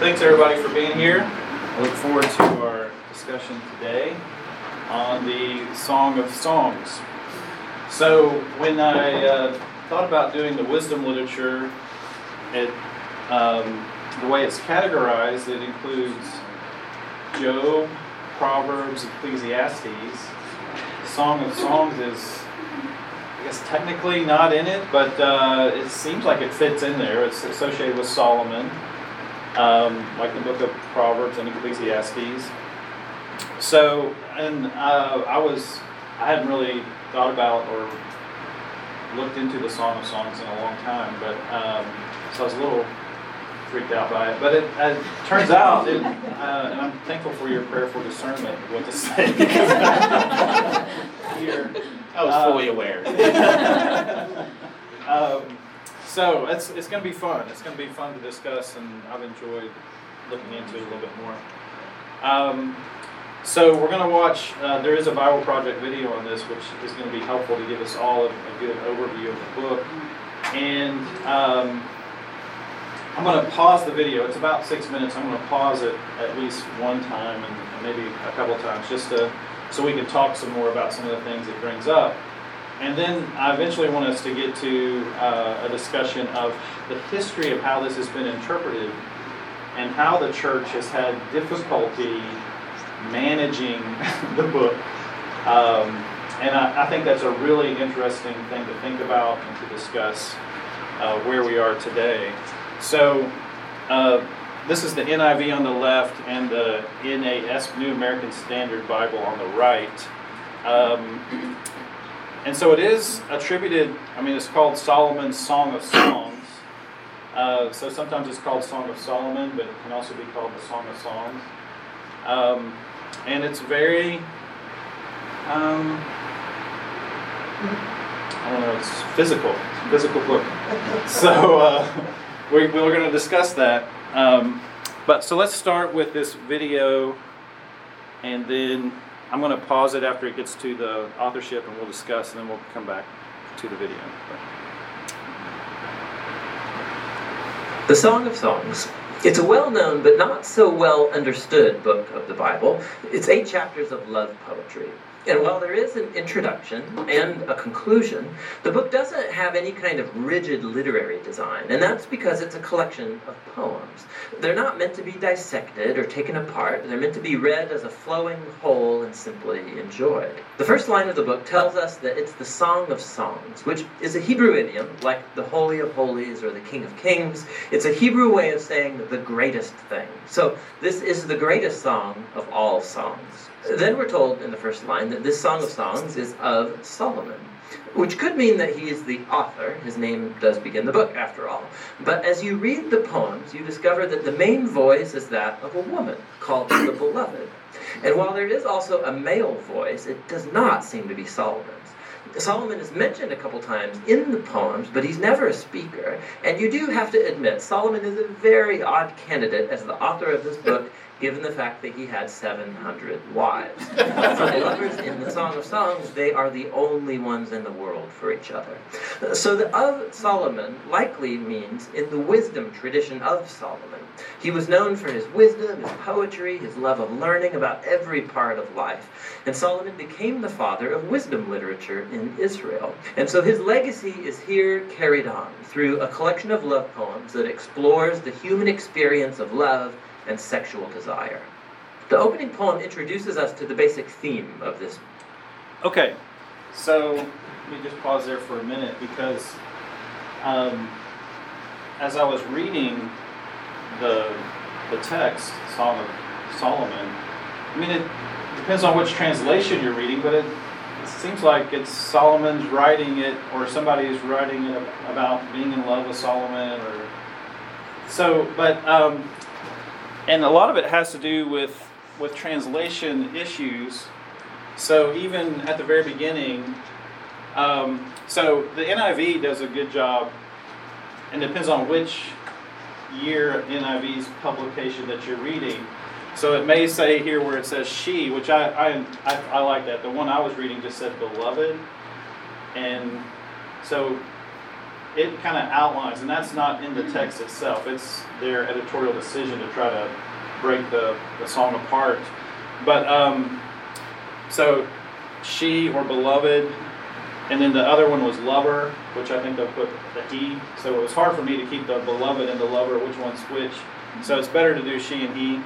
thanks everybody for being here. I look forward to our discussion today on the Song of Songs. So, when I uh, thought about doing the wisdom literature, it, um, the way it's categorized, it includes Job, Proverbs, Ecclesiastes. Song of Songs is I guess technically not in it, but uh, it seems like it fits in there. It's associated with Solomon, um, like the book of Proverbs and Ecclesiastes. So, and uh, I was, I hadn't really thought about or looked into the Song of Songs in a long time, but um, so I was a little freaked out by it. But it, it turns out, it, uh, and I'm thankful for your prayer for discernment what to say. Here, I was fully um, aware. um, so it's, it's going to be fun. It's going to be fun to discuss, and I've enjoyed looking into it a little bit more. Um, so we're going to watch, uh, there is a Bible Project video on this, which is going to be helpful to give us all a, a good overview of the book. And um, I'm going to pause the video. It's about six minutes. I'm going to pause it at least one time and, and maybe a couple times just to, so we can talk some more about some of the things it brings up. And then I eventually want us to get to uh, a discussion of the history of how this has been interpreted and how the church has had difficulty managing the book. Um, and I, I, think that's a really interesting thing to think about and to discuss uh, where we are today. So uh, this is the NIV on the left and the NAS, New American Standard Bible on the right. Um, and so it is attributed, I mean, it's called Solomon's Song of Songs. Uh, so sometimes it's called Song of Solomon, but it can also be called the Song of Songs. Um, and it's very, um, I don't know, it's physical, physical book. So, uh, we, we're going to discuss that. Um, but so let's start with this video, and then I'm going to pause it after it gets to the authorship, and we'll discuss, and then we'll come back to the video. The Song of Songs. It's a well known but not so well understood book of the Bible. It's eight chapters of love poetry. And while there is an introduction and a conclusion, the book doesn't have any kind of rigid literary design, and that's because it's a collection of poems. They're not meant to be dissected or taken apart, they're meant to be read as a flowing whole and simply enjoyed. The first line of the book tells us that it's the Song of Songs, which is a Hebrew idiom, like the Holy of Holies or the King of Kings. It's a Hebrew way of saying the greatest thing. So, this is the greatest song of all songs. Then we're told in the first line that this Song of Songs is of Solomon, which could mean that he is the author. His name does begin the book, after all. But as you read the poems, you discover that the main voice is that of a woman called the Beloved. And while there is also a male voice, it does not seem to be Solomon's. Solomon is mentioned a couple times in the poems, but he's never a speaker. And you do have to admit, Solomon is a very odd candidate as the author of this book given the fact that he had 700 wives. For the lovers in the Song of Songs, they are the only ones in the world for each other. So the of Solomon likely means in the wisdom tradition of Solomon. He was known for his wisdom, his poetry, his love of learning about every part of life. And Solomon became the father of wisdom literature in Israel. And so his legacy is here carried on through a collection of love poems that explores the human experience of love and sexual desire. The opening poem introduces us to the basic theme of this. Okay, so let me just pause there for a minute because um, as I was reading the, the text, Song of Solomon, I mean, it depends on which translation you're reading, but it, it seems like it's Solomon's writing it, or somebody is writing it about being in love with Solomon, or so. But um, and a lot of it has to do with with translation issues. So even at the very beginning, um, so the NIV does a good job, and depends on which year NIV's publication that you're reading. So it may say here where it says she, which I, I, I, I like that. The one I was reading just said beloved. And so it kind of outlines, and that's not in the text itself. It's their editorial decision to try to break the, the song apart. But um, so she or beloved, and then the other one was lover, which I think they'll put the he. So it was hard for me to keep the beloved and the lover, which one's which. So it's better to do she and he.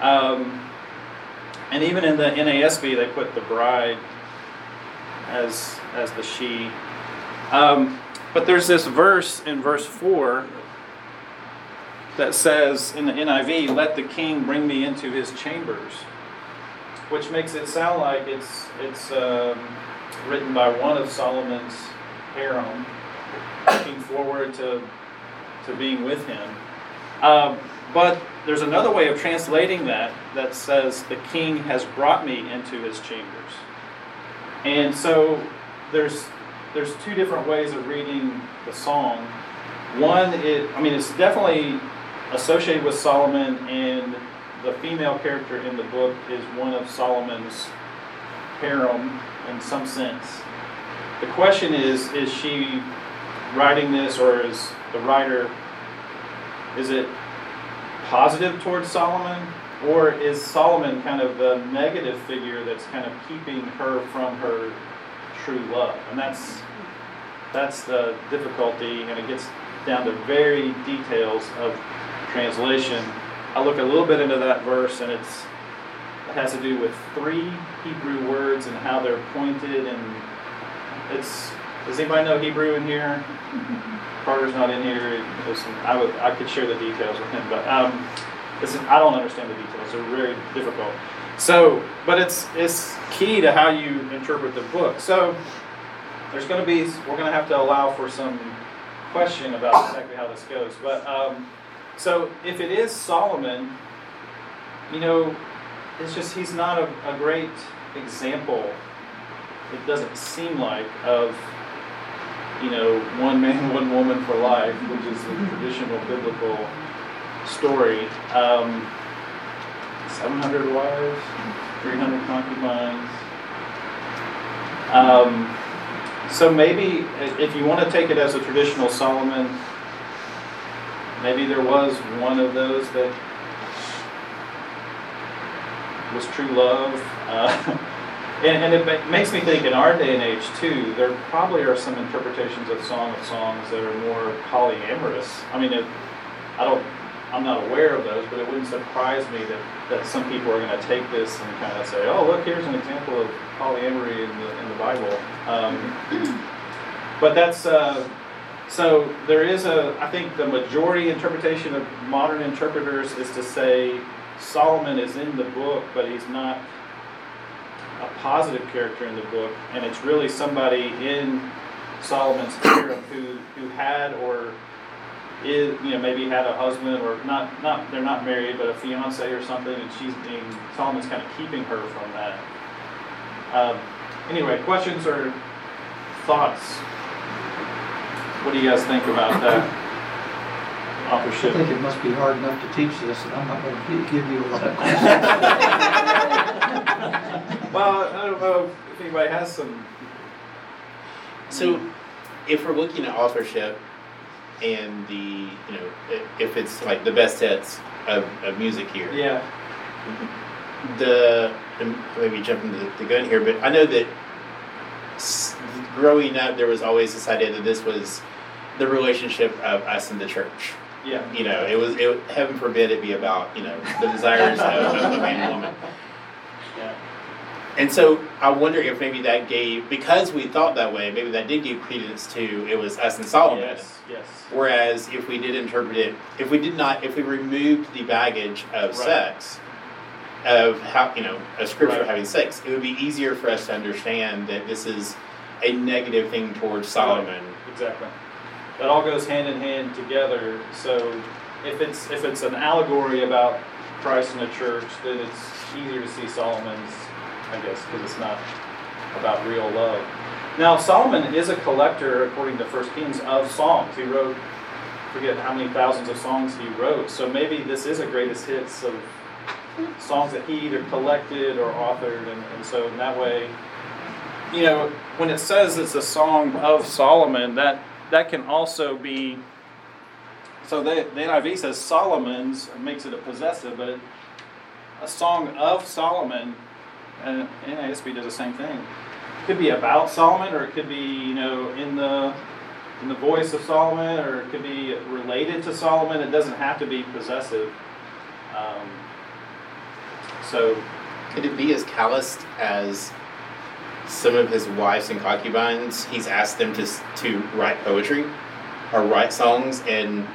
Um, and even in the NASB, they put the bride as as the she. Um, but there's this verse in verse four that says in the NIV, "Let the king bring me into his chambers," which makes it sound like it's it's um, written by one of Solomon's harem, looking forward to to being with him. Um, but there's another way of translating that that says, "The king has brought me into his chambers," and so there's there's two different ways of reading the song. One, it I mean, it's definitely associated with Solomon, and the female character in the book is one of Solomon's harem in some sense. The question is, is she writing this, or is the writer, is it positive towards Solomon, or is Solomon kind of the negative figure that's kind of keeping her from her true love? And that's that's the difficulty, and it gets down to very details of translation. I look a little bit into that verse, and it's it has to do with three Hebrew words and how they're pointed, and it's. Does anybody know Hebrew in here? Carter's not in here. Listen, I would I could share the details with him, but um, listen, I don't understand the details. They're very difficult. So, but it's it's key to how you interpret the book. So, there's going to be we're going to have to allow for some question about exactly how this goes. But um, so if it is Solomon, you know, it's just he's not a, a great example. It doesn't seem like of you know one man, one woman for life, which is the traditional biblical story. Um, 700 wives, 300 concubines. Um, so maybe if you want to take it as a traditional Solomon, maybe there was one of those that was true love. Uh, and, and, it makes me think in our day and age too, there probably are some interpretations of Song of Songs that are more polyamorous. I mean, it, I don't, I'm not aware of those, but it wouldn't surprise me that, that some people are going to take this and kind of say, oh, look, here's an example of polyamory in the, in the Bible. Um, but that's, uh, so there is a, I think the majority interpretation of modern interpreters is to say Solomon is in the book, but he's not a positive character in the book, and it's really somebody in Solomon's harem who, who had or is you know maybe had a husband or not not they're not married but a fiance or something and she's being Solomon's kind of keeping her from that. Um, anyway, questions or thoughts? What do you guys think about that? Authorship. I think it must be hard enough to teach this, and I'm not going to give you a lot of questions. well, I don't know if anybody has some. So, if we're looking at authorship, and the you know if it's like the best hits of, of music here. Yeah. The maybe jumping the, the gun here, but I know that growing up there was always this idea that this was the relationship of us and the church. Yeah. You know, it was it heaven forbid it be about you know the desires of, of a man and woman. And so I wonder if maybe that gave, because we thought that way, maybe that did give credence to it was us and Solomon. Yes, yes. Whereas if we did interpret it, if we did not, if we removed the baggage of right. sex, of how, you know, a scripture right. having sex, it would be easier for us to understand that this is a negative thing towards Solomon. Right. Exactly. That all goes hand in hand together. So if it's if it's an allegory about Christ and the church, then it's easier to see Solomon's I guess, because it's not about real love. Now, Solomon is a collector, according to First Kings, of songs. He wrote, forget how many thousands of songs he wrote. So maybe this is a greatest hits of songs that he either collected or authored, and, and so in that way, you know, when it says it's a song of Solomon, that that can also be. So the, the NIV says Solomon's makes it a possessive, but a song of Solomon, and NASB does the same thing. It could be about Solomon, or it could be you know in the in the voice of Solomon, or it could be related to Solomon. It doesn't have to be possessive. Um, so Could it be as calloused as some of his wives and concubines? He's asked them to to write poetry or write songs, and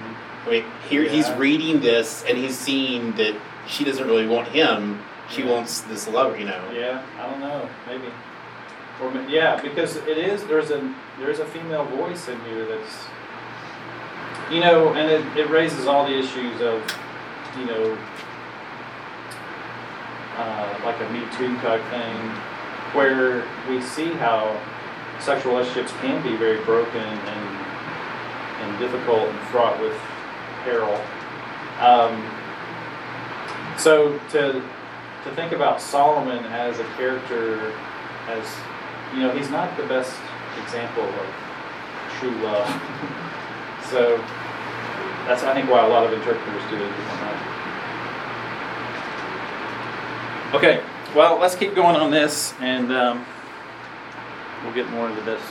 I mean, here he's reading this and he's seeing that she doesn't really want him. She Yeah. wants this lover, you know. Yeah, I don't know, maybe. Or yeah, because it is there's a there's a female voice in here that's you know, and it, it raises all the issues of you know uh, like a Me Too type thing, where we see how sexual relationships can be very broken and and difficult and fraught with peril. Um, so to to think about Solomon as a character, as you know, he's not the best example of true love. so that's I think why a lot of interpreters do it. Okay, well, let's keep going on this, and um, we'll get more into this.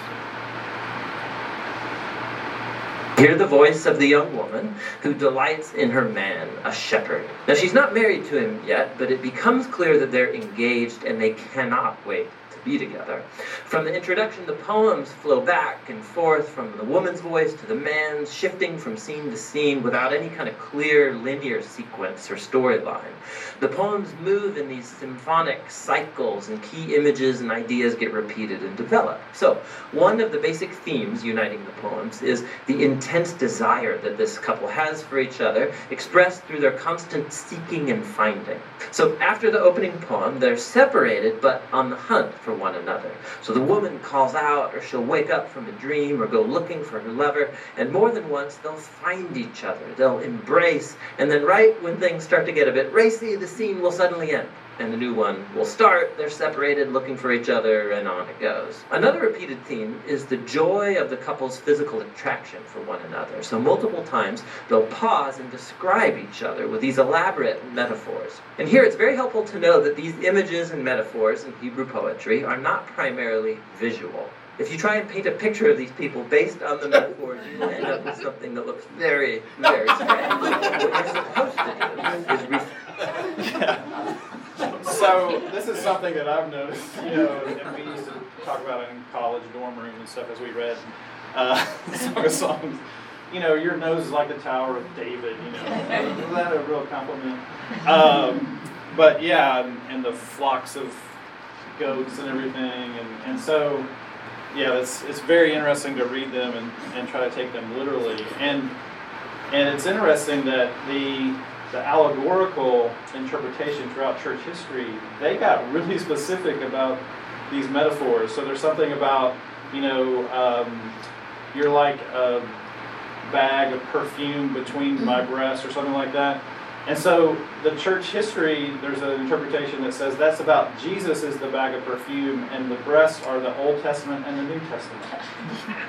Hear the voice of the young woman who delights in her man, a shepherd. Now, she's not married to him yet, but it becomes clear that they're engaged and they cannot wait be together. From the introduction, the poems flow back and forth from the woman's voice to the man's, shifting from scene to scene without any kind of clear linear sequence or storyline. The poems move in these symphonic cycles, and key images and ideas get repeated and developed. So, one of the basic themes uniting the poems is the intense desire that this couple has for each other, expressed through their constant seeking and finding. So, after the opening poem, they're separated but on the hunt for one another. So, the woman calls out, or she'll wake up from a dream, or go looking for her lover, and more than once they'll find each other, they'll embrace, and then, right when things start to get a bit racy, the scene will suddenly end and the new one will start. They're separated, looking for each other, and on it goes. Another repeated theme is the joy of the couple's physical attraction for one another. So, multiple times, they'll pause and describe each other with these elaborate metaphors. And here it's very helpful to know that these images and metaphors in Hebrew poetry are not primarily visual. If you try and paint a picture of these people based on the metaphors, you end up with something that looks very, very strange. What you're supposed to do is re- So this is something that I've noticed, you know, and we used to talk about it in college dorm room and stuff as we read uh, Song of Songs. You know, your nose is like the Tower of David. You know, is that a real compliment? Um, but yeah, and, and the flocks of goats and everything, and, and so yeah, it's it's very interesting to read them and, and try to take them literally. And and it's interesting that the the allegorical interpretation throughout church history, they got really specific about these metaphors. So there's something about, you know, um, you're like a bag of perfume between my breasts or something like that. And so the church history, there's an interpretation that says that's about Jesus is the bag of perfume and the breasts are the Old Testament and the New Testament.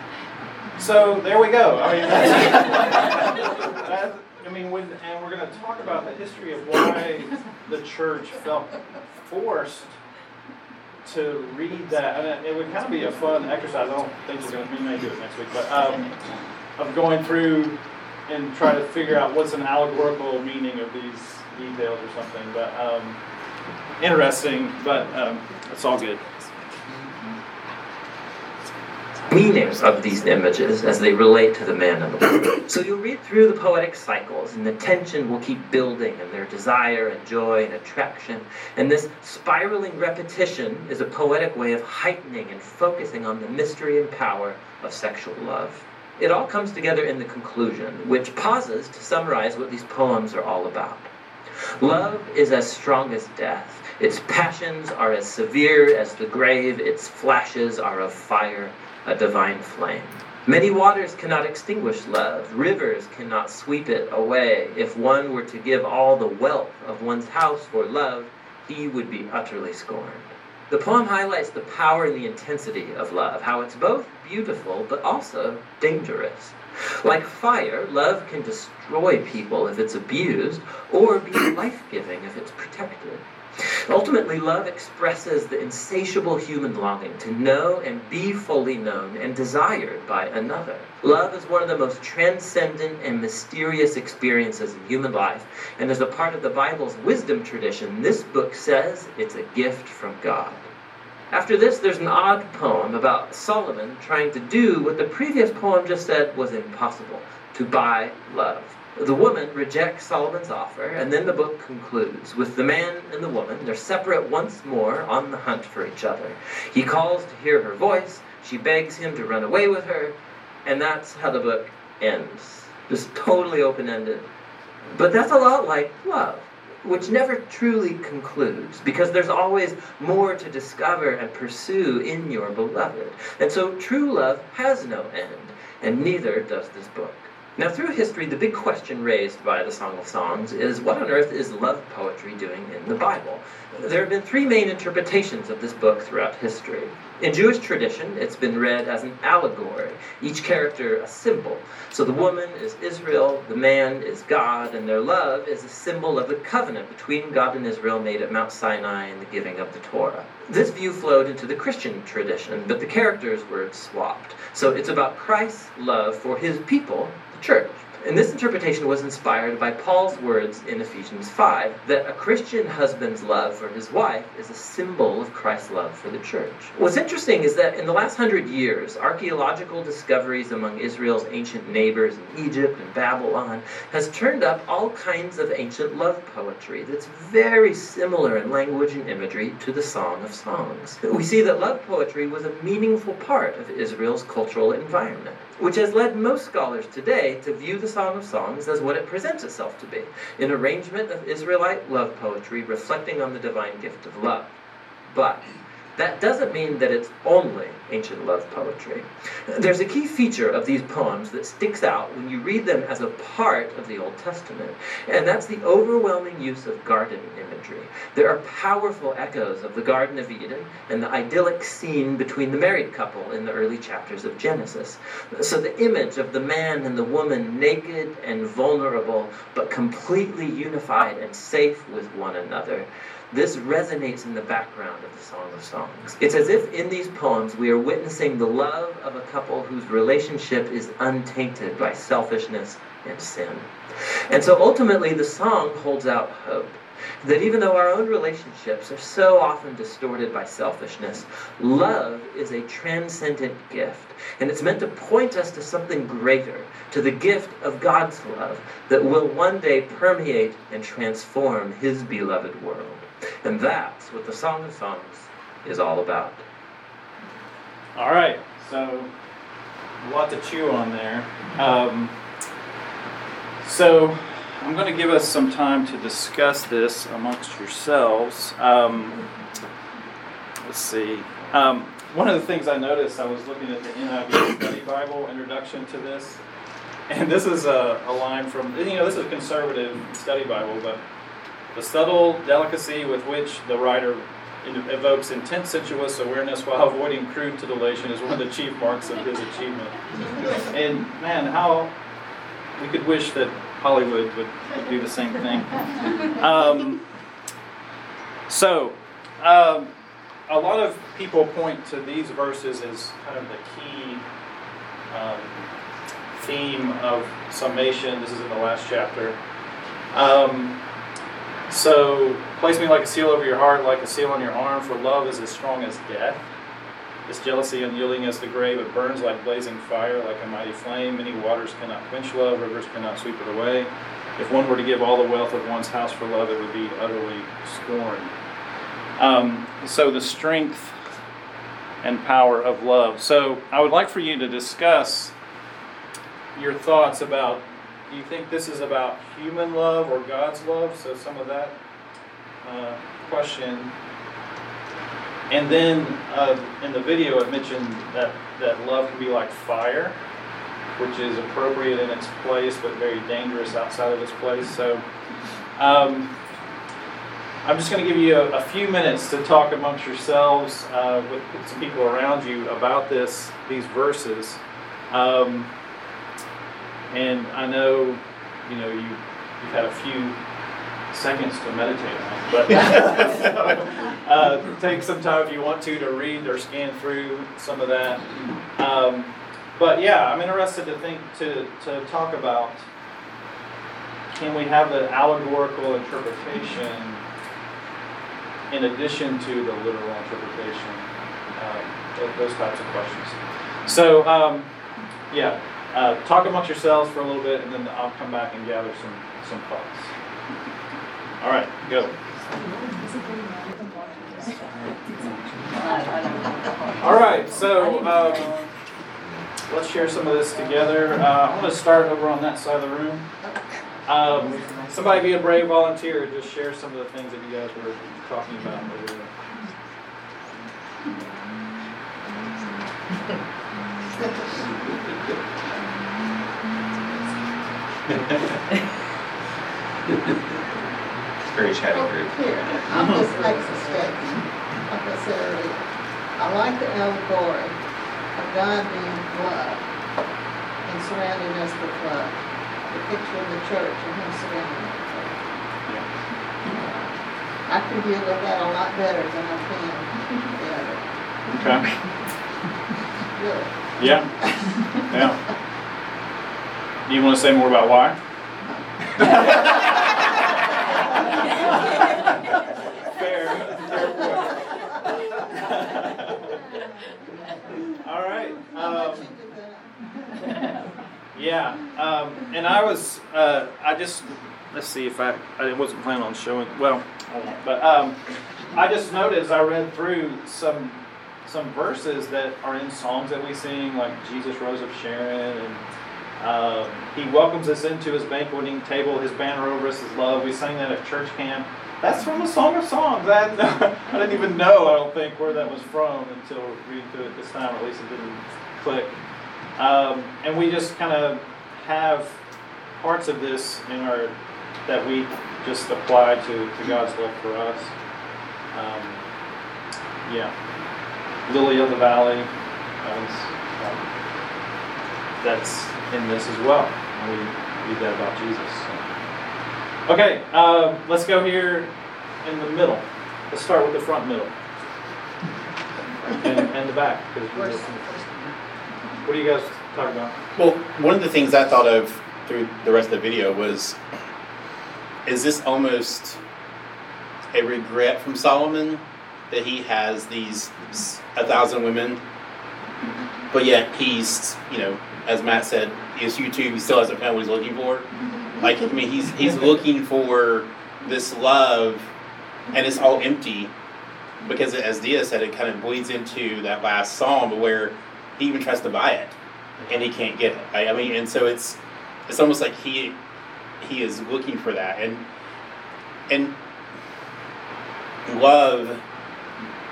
So there we go. I mean, that's, that, I mean, when, and we're going to talk about the history of why the church felt forced to read that. And it, it would kind of be a fun exercise. I don't think we're going to, we may do it next week, but um, of going through and try to figure out what's an allegorical meaning of these details or something. But um, interesting, but um, it's all good. Meanings of these images as they relate to the man and the woman. So you'll read through the poetic cycles, and the tension will keep building, and their desire and joy and attraction. And this spiraling repetition is a poetic way of heightening and focusing on the mystery and power of sexual love. It all comes together in the conclusion, which pauses to summarize what these poems are all about. Love is as strong as death. Its passions are as severe as the grave. Its flashes are of fire, a divine flame. Many waters cannot extinguish love. Rivers cannot sweep it away. If one were to give all the wealth of one's house for love, he would be utterly scorned. The poem highlights the power and the intensity of love, how it's both beautiful but also dangerous. Like fire, love can destroy people if it's abused, or be life giving if it's protected. Ultimately, love expresses the insatiable human longing to know and be fully known and desired by another. Love is one of the most transcendent and mysterious experiences in human life, and as a part of the Bible's wisdom tradition, this book says it's a gift from God. After this, there's an odd poem about Solomon trying to do what the previous poem just said was impossible to buy love. The woman rejects Solomon's offer, and then the book concludes with the man and the woman. They're separate once more on the hunt for each other. He calls to hear her voice, she begs him to run away with her, and that's how the book ends. Just totally open ended. But that's a lot like love, which never truly concludes, because there's always more to discover and pursue in your beloved. And so true love has no end, and neither does this book. Now, through history, the big question raised by the Song of Songs is what on earth is love poetry doing in the Bible? There have been three main interpretations of this book throughout history. In Jewish tradition, it's been read as an allegory, each character a symbol. So the woman is Israel, the man is God, and their love is a symbol of the covenant between God and Israel made at Mount Sinai in the giving of the Torah. This view flowed into the Christian tradition, but the characters were swapped. So it's about Christ's love for his people, church. And this interpretation was inspired by Paul's words in Ephesians 5 that a Christian husband's love for his wife is a symbol of Christ's love for the church. What's interesting is that in the last hundred years, archaeological discoveries among Israel's ancient neighbors in Egypt and Babylon has turned up all kinds of ancient love poetry that's very similar in language and imagery to the Song of Songs. We see that love poetry was a meaningful part of Israel's cultural environment, which has led most scholars today to view the Song of Songs as what it presents itself to be an arrangement of Israelite love poetry reflecting on the divine gift of love. But that doesn't mean that it's only ancient love poetry. There's a key feature of these poems that sticks out when you read them as a part of the Old Testament, and that's the overwhelming use of garden imagery. There are powerful echoes of the Garden of Eden and the idyllic scene between the married couple in the early chapters of Genesis. So the image of the man and the woman naked and vulnerable, but completely unified and safe with one another this resonates in the background of the Song of Songs. It's as if in these poems we are witnessing the love of a couple whose relationship is untainted by selfishness and sin. And so ultimately, the song holds out hope that even though our own relationships are so often distorted by selfishness, love is a transcendent gift. And it's meant to point us to something greater, to the gift of God's love that will one day permeate and transform His beloved world. And that's what the Song of Songs is all about. All right, so a lot to chew on there. Um, so I'm going to give us some time to discuss this amongst yourselves. Um, let's see. Um, one of the things I noticed, I was looking at the NIV Study Bible introduction to this, and this is a, a line from, you know, this is a conservative study Bible, but the subtle delicacy with which the writer evokes intense sensuous awareness while avoiding crude titillation is one of the chief marks of his achievement. And man, how we could wish that Hollywood would, would do the same thing. Um, so, um, a lot of people point to these verses as kind of the key um, theme of summation. This is in the last chapter. So, place me like a seal over your heart, like a seal on your arm, for love is as strong as death. This jealousy unyielding as the grave, it burns like blazing fire, like a mighty flame. Many waters cannot quench love, rivers cannot sweep it away. If one were to give all the wealth of one's house for love, it would be utterly scorned. Um, so, the strength and power of love. So, I would like for you to discuss your thoughts about do you think this is about human love or God's love? So some of that uh, question. And then uh, in the video, it mentioned that, that love can be like fire, which is appropriate in its place, but very dangerous outside of its place. So, um, I'm just going to give you a, a, few minutes to talk amongst yourselves uh, with, some people around you about this, these verses. Um, and I know, you know, you, you've had a few seconds to meditate on but uh, take some time if you want to to read or scan through some of that. Um, but yeah, I'm interested to think to, to talk about can we have the allegorical interpretation in addition to the literal interpretation? Uh, those types of questions. So, um, yeah, uh, talk amongst yourselves for a little bit, and then I'll come back and gather some, some thoughts. All right, go. All right, so um, let's share some of this together. Uh, I'm going to start over on that side of the room. Um, somebody be a brave volunteer. And just share some of the things that you guys were talking about over it's very chatty oh, group. Here, I'm just Lexus Stetson, like I said earlier. I like the allegory of God being love and surrounding us with love. The picture of the church and Him surrounding us. I can deal with that a lot better than I can the other. Really. Yeah. Yeah. You want to say more about why? Fair. Fair point. All right. Um, yeah. Um, and I was, uh, I just, let's see if I, I wasn't planning on showing, well, but um, I just noticed I read through some some verses that are in songs that we sing, like Jesus Rose of Sharon, and um, He welcomes us into His banqueting table. His banner over us is love. We sang that at church camp. That's from the Song of Songs. I, I didn't even know, I don't think, where that was from until reading through it this time, or at least it didn't click. Um, and we just kind of have parts of this in our that we just apply to, to God's love for us. Um, yeah. Lily of the Valley, um, that's in this as well. And we read that about Jesus. So. Okay, uh, let's go here in the middle. Let's start with the front middle. And, and the back. What do you guys talk about? Well, one of the things I thought of through the rest of the video was is this almost a regret from Solomon that he has these a thousand women, but yet he's you know as Matt said, his U2 he still hasn't found what he's looking for. Like I mean, he's he's looking for this love, and it's all empty because as Dia said, it kind of bleeds into that last psalm where he even tries to buy it and he can't get it. I, I mean, and so it's it's almost like he he is looking for that and and love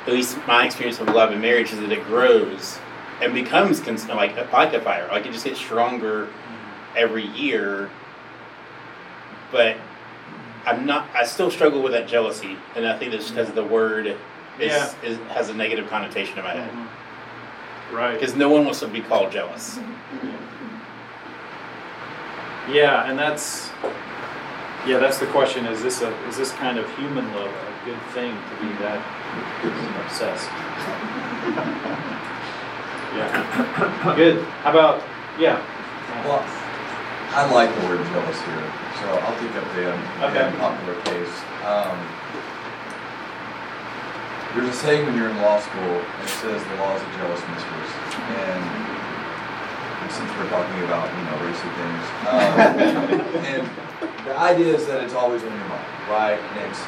at least my experience of love and marriage is that it grows and becomes cons- like like a fire like it just gets stronger every year but i'm not i still struggle with that jealousy and i think that's because the word is, Yeah. is has a negative connotation in my head mm-hmm. Right. because no one wants to be called jealous Yeah, and that's yeah, that's the question. Is this a is this kind of human love a good thing to be that obsessed? yeah. Good. How about yeah? Well, I like the word jealous here, so I'll take up the Okay. unpopular taste. Um, there's a saying when you're in law school, it says the law is a jealous mistress. And since we're talking about, you know, racy things, um, and the idea is that it's always on your mind, right? And it's,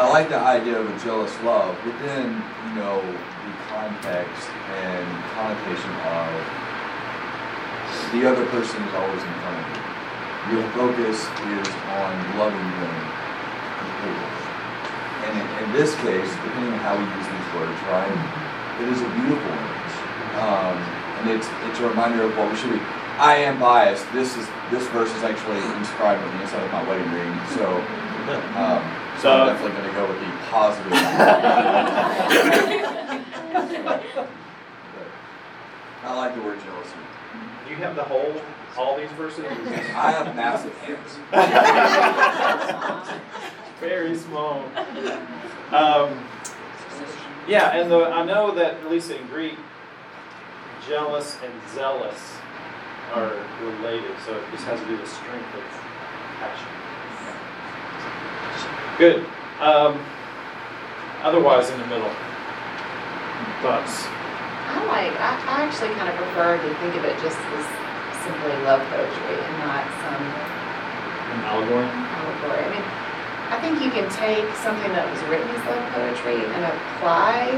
I like the idea of a jealous love but then you know, the context and connotation of the other person is always in front of you. Your focus is on loving them completely. And in, in this case, depending on how we use these words, right, it is a beautiful image. Um, and it's it's a reminder of what we should be. I am biased. This is this verse is actually inscribed on the inside of my wedding ring. So Um, so So- I'm definitely gonna go with the positive. I like the word jealousy. Do you have the whole, all these verses? I have massive hands. Very small. Um, yeah, and the, I know that at least in Greek, jealous and zealous are related, so it just has to do with strength of passion. Good. Um, otherwise, in the middle. Thoughts? I like, I, I actually kind of prefer to think of it just as simply love poetry and not some An allegory? allegory. I mean, I think you can take something that was written as love poetry and apply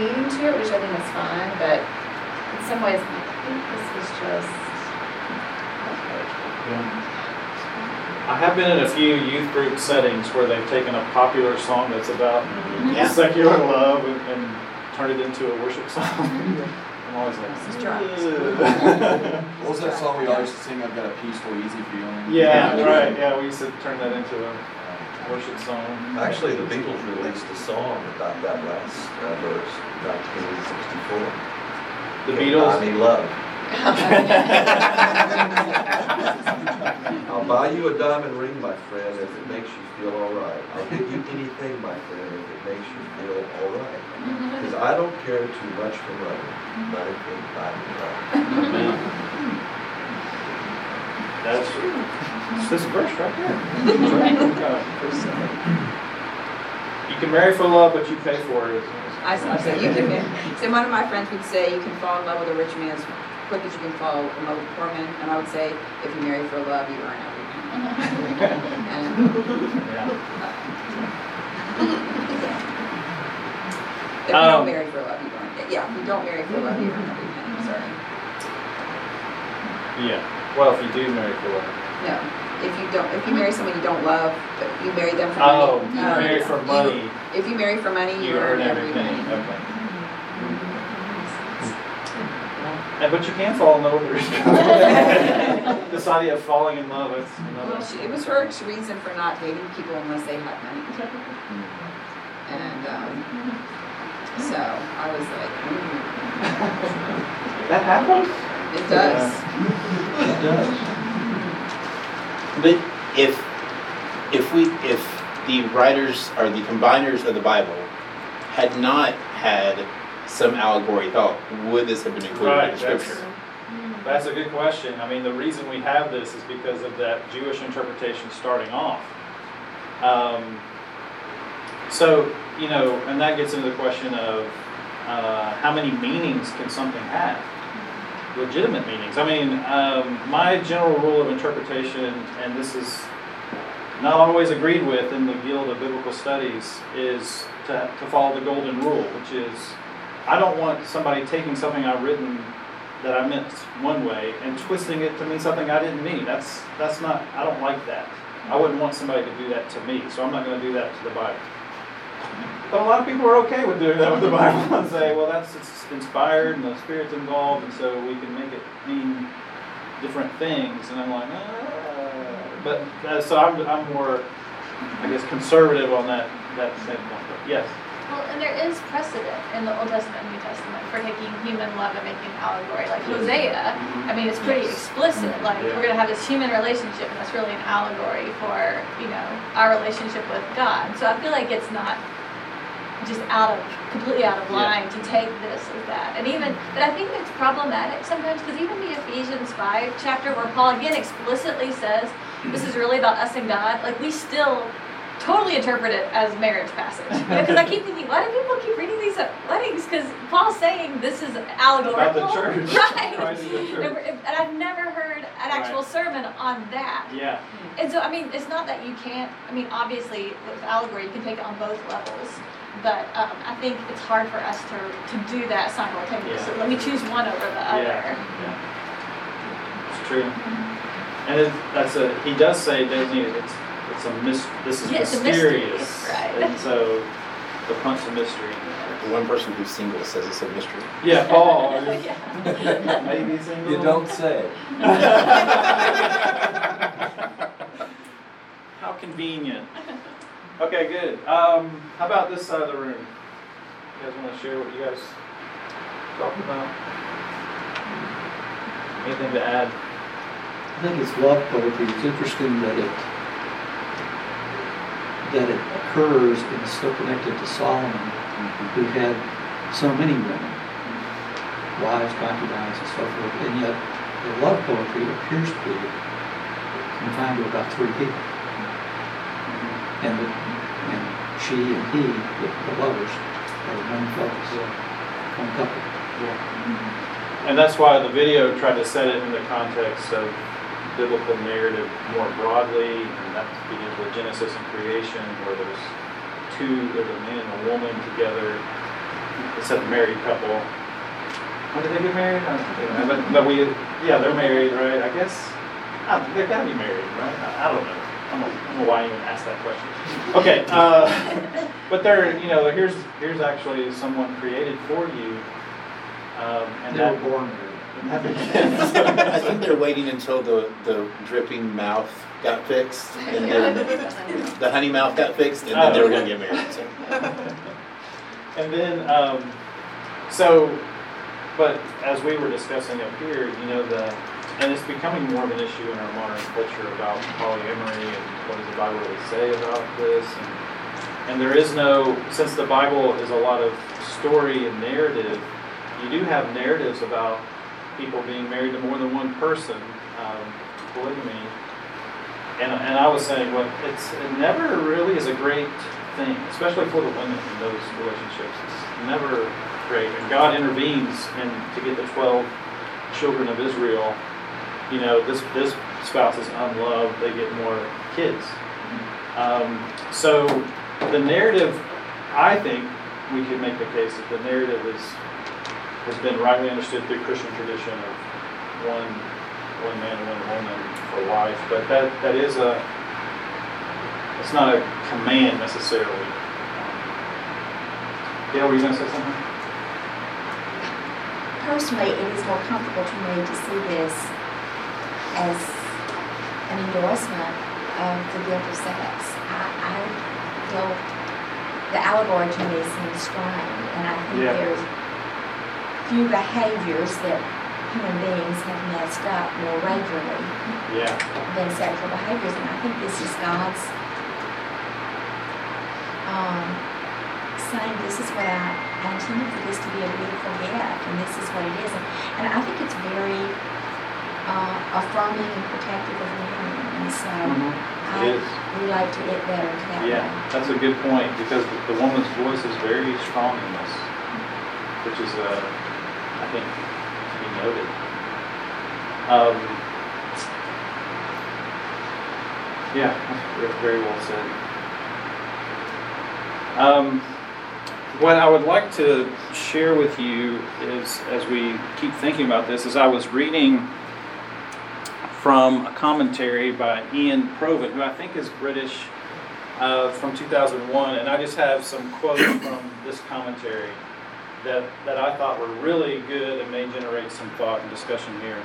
meaning to it, which I think is fine, but in some ways, I think this is just love poetry. I have been in a few youth group settings where they've taken a popular song that's about Yeah. secular love and, and turned it into a worship song. I'm always like, This is What was that song we always used to sing? I've got a peaceful, easy feeling. yeah, right. Yeah, we used to turn that into a worship song. Actually, the Beatles released a song about that last uh, verse, 1964. The Beatles. me love. I'll buy you a diamond ring, my friend, if it makes you feel all right. I'll give you anything, my friend, if it makes you feel all right. Mm-hmm. Because I don't care too much for money. Money can buy me love. That's it's this verse right there. You can marry for love, but you pay for it. I saw, so you can, so one of my friends would say you can fall in love with a rich man as quick as you can fall in love with a poor man, and I would say if you marry for love, you earn everything. And Yeah. if you Um, don't marry for love, you earn, yeah, if you don't marry for love, you earn every penny, sorry. Yeah. Well, if you do marry for love. No, if you don't, if you marry someone you don't love, but you marry them for money. Oh, you um, marry for you- money. If you marry for money, You earn every penny. Okay. And, but you can fall in love with her. This idea of falling in love, it's Well, she, it was her reason for not dating people unless they had money. And, um, so I was like, mm, That happens? it does. It does. But if, if we, if the writers or the combiners of the Bible had not had some allegory thought, would this have been included Right, in the that's, scripture? that's a good question. I mean, the reason we have this is because of that Jewish interpretation starting off. Um, so, you know, and that gets into the question of uh, how many meanings can something have? Legitimate meanings. I mean, um, my general rule of interpretation, and this is not always agreed with in the Guild of Biblical Studies, is to, to follow the golden rule, which is I don't want somebody taking something I've written that I meant one way and twisting it to mean something I didn't mean. That's that's not. I don't like that. I wouldn't want somebody to do that to me, so I'm not going to do that to the Bible. But a lot of people are okay with doing that with the Bible and say, well, that's inspired and the Spirit's involved, and so we can make it mean different things. And I'm like, ah. but uh, so I'm, I'm more, I guess, conservative on that that standpoint. But yes. Well, and there is precedent in the Old Testament and New Testament for taking human love and making an allegory. Like Hosea, I mean, it's pretty explicit. Mm-hmm. Like Yeah. we're going to have this human relationship, and that's really an allegory for you know our relationship with God. So I feel like it's not just out of completely out of Yeah. line to take this as that. And even, mm-hmm. but I think it's problematic sometimes because even the Ephesians five chapter where Paul again explicitly says this is really about us and God, like we still totally interpret it as marriage passage. Because I keep thinking, why do people keep reading these at weddings? Because Paul's saying this is allegorical, About the church. right? The And, church. and I've never heard an actual Right. sermon on that. Yeah. And so, I mean, it's not that you can't, I mean, obviously, with allegory, you can take it on both levels. But um, I think it's hard for us to, to do that simultaneously. Yeah. Let me choose one over the other. Yeah, yeah. It's true. And it, that's a, he does say, doesn't he, it's, it's a mis, this is Yeah, it's a mystery, mysterious. right. And so, the punch of mystery. The one person who's single says it's a mystery. Yeah, Paul, Yeah. maybe single. You don't say. How convenient. Okay, good. Um, how about this side of the room? You guys want to share what you guys talked about? Anything to add? I think it's love poetry. It's interesting that it that it occurs and is so connected to Solomon, mm-hmm. who had so many women, wives, concubines, and so forth, and yet the love poetry appears to be confined to about three people. Mm-hmm. And, the, and she and he, the, the lovers, are the main focus, one couple. Mm-hmm. And that's why the video tried to set it in the context of biblical narrative more broadly, and that begins with Genesis and creation, where there's two, there's a man and a woman together. It's a married couple. When did they get married? I don't know. But, but we, yeah, they're married, right? I guess I, they've got to be married, right? I, I don't know. I don't, know why I even asked that question. Okay, uh, but they're, you know, here's here's actually someone created for you, um, and They were born that. I think they're waiting until the, the dripping mouth got fixed, and then the honey mouth got fixed, and then they were gonna get married, so. And then, um, so, but as we were discussing up here, you know, the, and it's becoming more of an issue in our modern culture about polyamory and what does the Bible really say about this? And, and there is no, since the Bible is a lot of story and narrative, you do have narratives about people being married to more than one person, um, polygamy. And, and I was saying, well, it's, it never really is a great thing, especially for the women in those relationships. It's never great. And God intervenes and to get the 12 children of Israel, you know, this, this spouse is unloved, they get more kids. Um, so the narrative, I think we could make the case that the narrative is, has been rightly understood through Christian tradition of one, one man and one woman for life. But that, that is a, it's not a command necessarily. Um, Gail, were you going to say something? Personally, it is more comfortable to me to see this as an endorsement of the guilt of sex. I, I feel the allegory to me seems strange, and I think Yeah. there's few behaviors that human beings have messed up more regularly Yeah. than sexual behaviors, and I think this is God's um, saying, this is what I, I intended for this to be a beautiful gift, and this is what it is. And, and I think it's very uh, affirming and protective of women, and so I It is. relate to it better to that Yeah, way. that's a good point because the, the woman's voice is very strong in this, which is, uh, I think, to be noted. Um, yeah, that's very well said. Um, what I would like to share with you is, as we keep thinking about this, is I was reading from a commentary by Ian Provan, who I think is British, uh, from 2001, and I just have some quotes from this commentary that, that I thought were really good and may generate some thought and discussion here.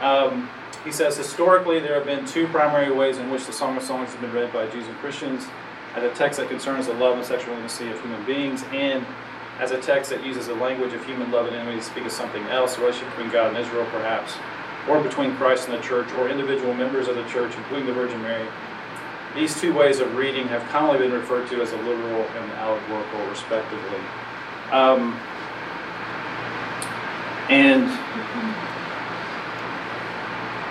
Um, he says, historically, there have been two primary ways in which the Song of Songs has been read by Jews and Christians as a text that concerns the love and sexual intimacy of human beings, and as a text that uses the language of human love and enmity to speak of something else, a relationship between God and Israel, perhaps, or between Christ and the church, or individual members of the church, including the Virgin Mary. These two ways of reading have commonly been referred to as a literal and allegorical, respectively. Um, and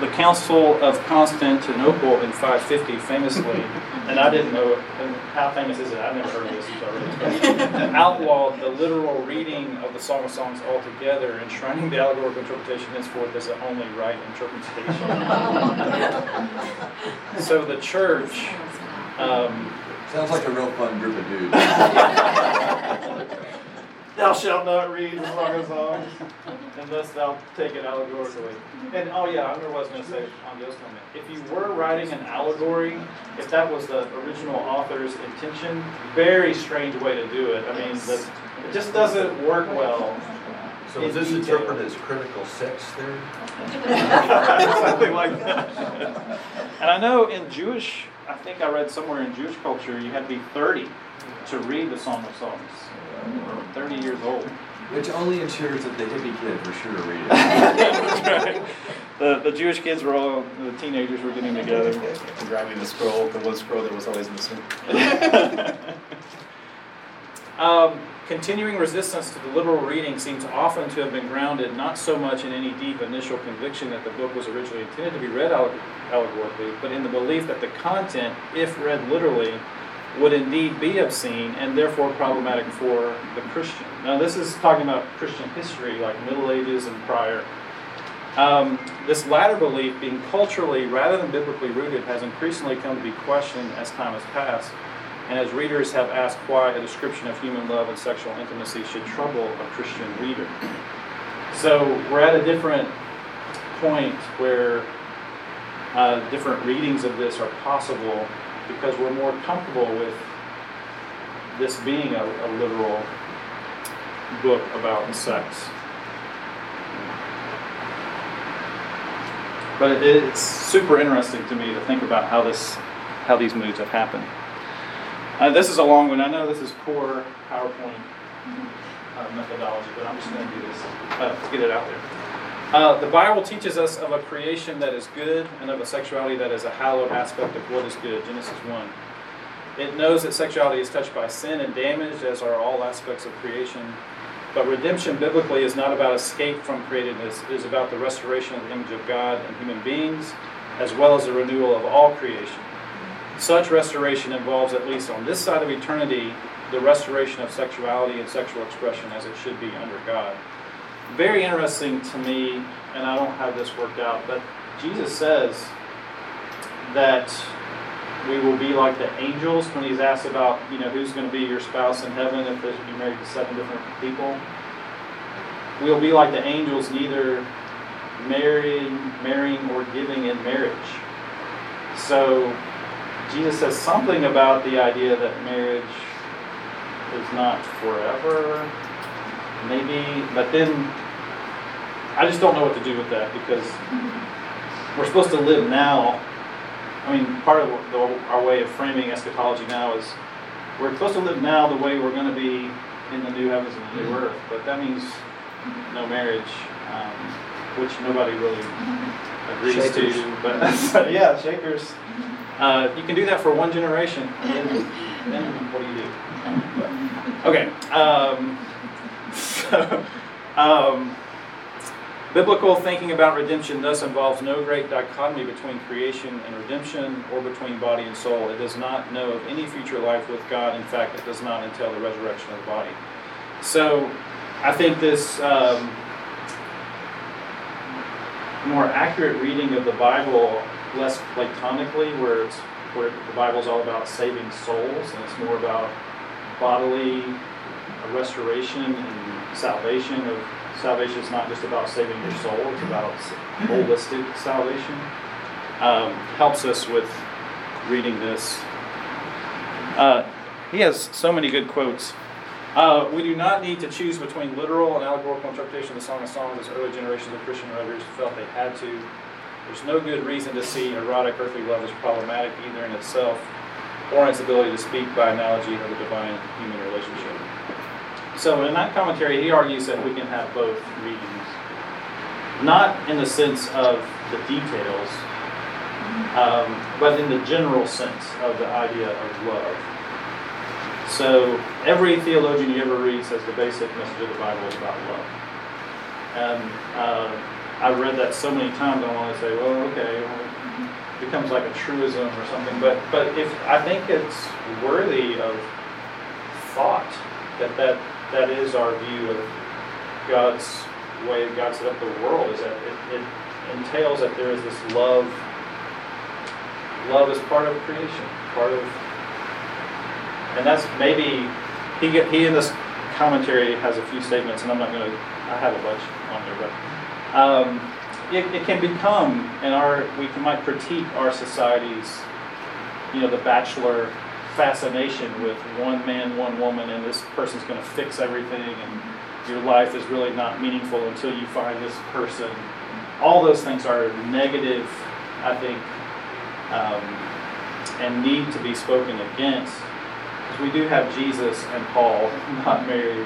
the Council of Constantinople in 550 famously, and I didn't know, and how famous is it? I've never heard of this until really, outlawed the literal reading of the Song of Songs altogether, enshrining the allegorical interpretation henceforth as the only right interpretation. so the church. Um, Sounds like a real fun group of dudes. Thou shalt not read the Song of Songs unless thou take it allegorically. And oh yeah, I remember what I was going to say on Joe's comment. If you were writing an allegory, if that was the original author's intention, very strange way to do it. I mean, the, it just doesn't work well. So is this interpreted as critical sex theory? Something like that. And I know in Jewish I think I read somewhere in Jewish culture you had to be 30 to read the Song of Songs. Or 30 years old. Which only ensures that the hippie kid for sure read it. That's right. The, the Jewish kids were all, the teenagers were getting together. And grabbing the scroll, the one scroll that was always missing. Um, continuing resistance to the literal reading seems often to have been grounded not so much in any deep initial conviction that the book was originally intended to be read allegorically, but in the belief that the content, if read literally, would indeed be obscene and therefore problematic for the Christian. Now, this is talking about Christian history, like Middle Ages and prior. Um, this latter belief, being culturally rather than biblically rooted, has increasingly come to be questioned as time has passed and as readers have asked why a description of human love and sexual intimacy should trouble a Christian reader. So we're at a different point where uh, different readings of this are possible because we're more comfortable with this being a, a literal book about sex. But it, it's super interesting to me to think about how this, how these moves have happened. Uh, this is a long one. I know this is poor PowerPoint uh, methodology, but I'm just going to do this uh, to get it out there. Uh, the Bible teaches us of a creation that is good and of a sexuality that is a hallowed aspect of what is good. Genesis 1. It knows that sexuality is touched by sin and damaged, as are all aspects of creation. But redemption biblically is not about escape from createdness, it is about the restoration of the image of God in human beings, as well as the renewal of all creation. Such restoration involves, at least on this side of eternity, the restoration of sexuality and sexual expression as it should be under God. Very interesting to me, and I don't have this worked out, but Jesus says that we will be like the angels when he's asked about, you know, who's going to be your spouse in heaven if you're married to seven different people. We'll be like the angels, neither marrying, marrying or giving in marriage. So Jesus says something about the idea that marriage is not forever, maybe, but then I just don't know what to do with that because we're supposed to live now. I mean, part of the, our way of framing eschatology now is we're supposed to live now the way we're going to be in the new heavens and the new earth, but that means no marriage, um, which nobody really agrees Shakers. to. But yeah, shakers. Uh, you can do that for one generation, and then, then what do you do? Okay. Um, so, um, biblical thinking about redemption thus involves no great dichotomy between creation and redemption, or between body and soul. It does not know of any future life with God. In fact, it does not entail the resurrection of the body. So, I think this um, more accurate reading of the Bible, less platonically, where it's where the Bible's all about saving souls, and it's more about bodily restoration and salvation. Of salvation is not just about saving your soul; it's about holistic salvation. Um, helps us with reading this. Uh, he has so many good quotes. Uh, we do not need to choose between literal and allegorical interpretation of the Song of Songs as early generations of Christian writers felt they had to. There's no good reason to see erotic earthly love as problematic either in itself or its ability to speak by analogy of the divine human relationship. So in that commentary, he argues that we can have both readings, not in the sense of the details, um, but in the general sense of the idea of love. So every theologian you ever read says the basic message of the Bible is about love. And uh, I've read that so many times, I want to say, well, okay, well, becomes like a truism or something. But but if I think it's worthy of thought that that, that is our view of God's way of God set up the world is that it, it entails that there is this love. Love is part of creation, part of and that's maybe he he in this commentary has a few statements, and I'm not going to. I have a bunch on there, but um, it, it can become, and our we can, might critique our society's, you know, the bachelor fascination with one man, one woman, and this person's going to fix everything, and your life is really not meaningful until you find this person. All those things are negative, I think. Um, and need to be spoken against. Because we do have Jesus and Paul, not Mary,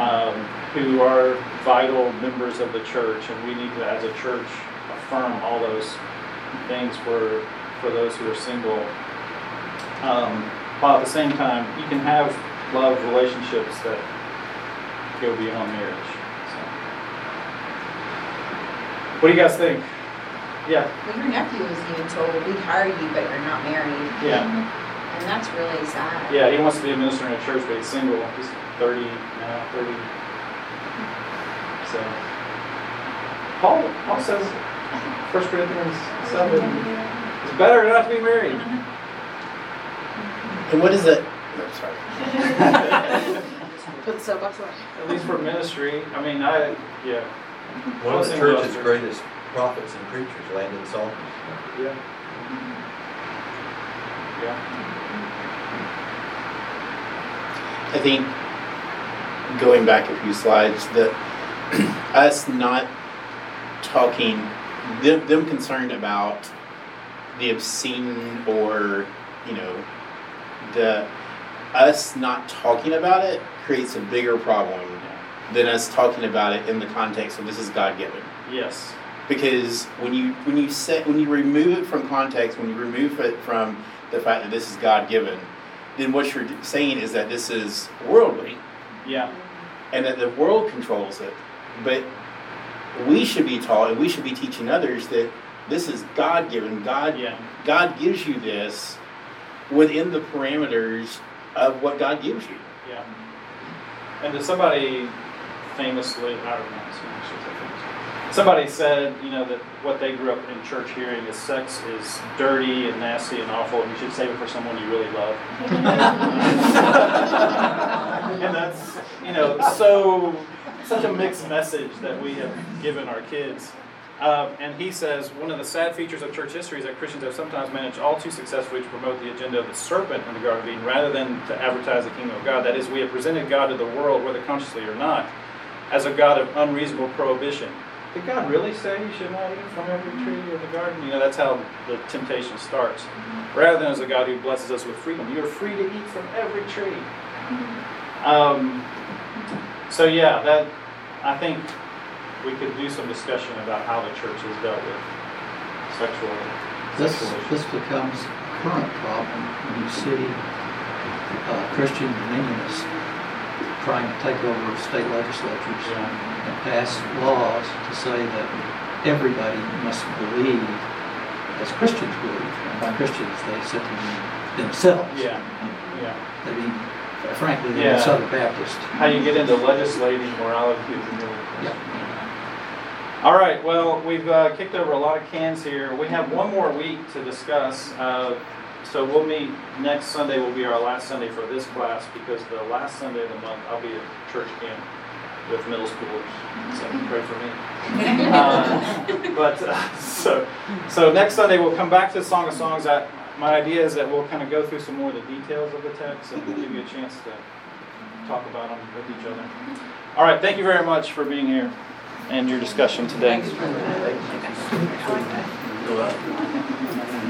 um, who are vital members of the church, and we need to, as a church, affirm all those things for for those who are single. Um, while at the same time, you can have love relationships that go beyond marriage. So. What do you guys think? Yeah. Well, your nephew was even told, we hire you, but you're not married. Yeah. And that's really sad. Yeah, he wants to be a minister in a church, but he's single. He's 30 now, 30. So, Paul, Paul says, 1 Corinthians 7, it's better not to be married. And what is it? No, sorry. Put the soapbox away. At least for ministry. I mean, I, yeah. One of the church's greatest prophets and preachers, Landon Salters. Yeah. Yeah. I think going back a few slides, that us not talking, them, them concerned about the obscene or, you know, the us not talking about it creates a bigger problem than us talking about it in the context of this is God given. Yes. because when you when you set when you remove it from context when you remove it from the fact that this is god given then what you're saying is that this is worldly Yeah. and that the world controls it but we should be taught and we should be teaching others that this is god given god Yeah. god gives you this within the parameters of what god gives you Yeah. And did somebody famously, I don't know, I should say famous. Somebody said, you know, that what they grew up in church hearing is sex is dirty and nasty and awful, and you should save it for someone you really love. and that's, you know, so such a mixed message that we have given our kids. Um, and he says one of the sad features of church history is that Christians have sometimes managed all too successfully to promote the agenda of the serpent in the Garden of Eden rather than to advertise the kingdom of God. That is, we have presented God to the world, whether consciously or not, as a God of unreasonable prohibition. Did God really say you should not eat from every tree in the garden? You know, that's how the temptation starts. Rather than as a God who blesses us with freedom. You are free to eat from every tree. Um, so yeah, that I think we could do some discussion about how the church has dealt with sexual This, sexual this becomes a current problem when you see uh, Christian dominionists trying to take over state legislatures Yeah. and pass laws to say that everybody must believe as Christians believe. And by Christians, they simply mean themselves. Yeah, yeah. They mean, frankly, they're Yeah. Southern Baptist. How you get into legislating morality is really Yeah. All right, well, we've uh, kicked over a lot of cans here. We have one more week to discuss. Uh, so we'll meet next Sunday, will be our last Sunday for this class because the last Sunday of the month I'll be at church camp with middle schoolers. So pray for me. Uh, but uh, so, so next Sunday we'll come back to the Song of Songs. I, my idea is that we'll kind of go through some more of the details of the text and we'll give you a chance to talk about them with each other. All right, thank you very much for being here and your discussion today. Thanks for that.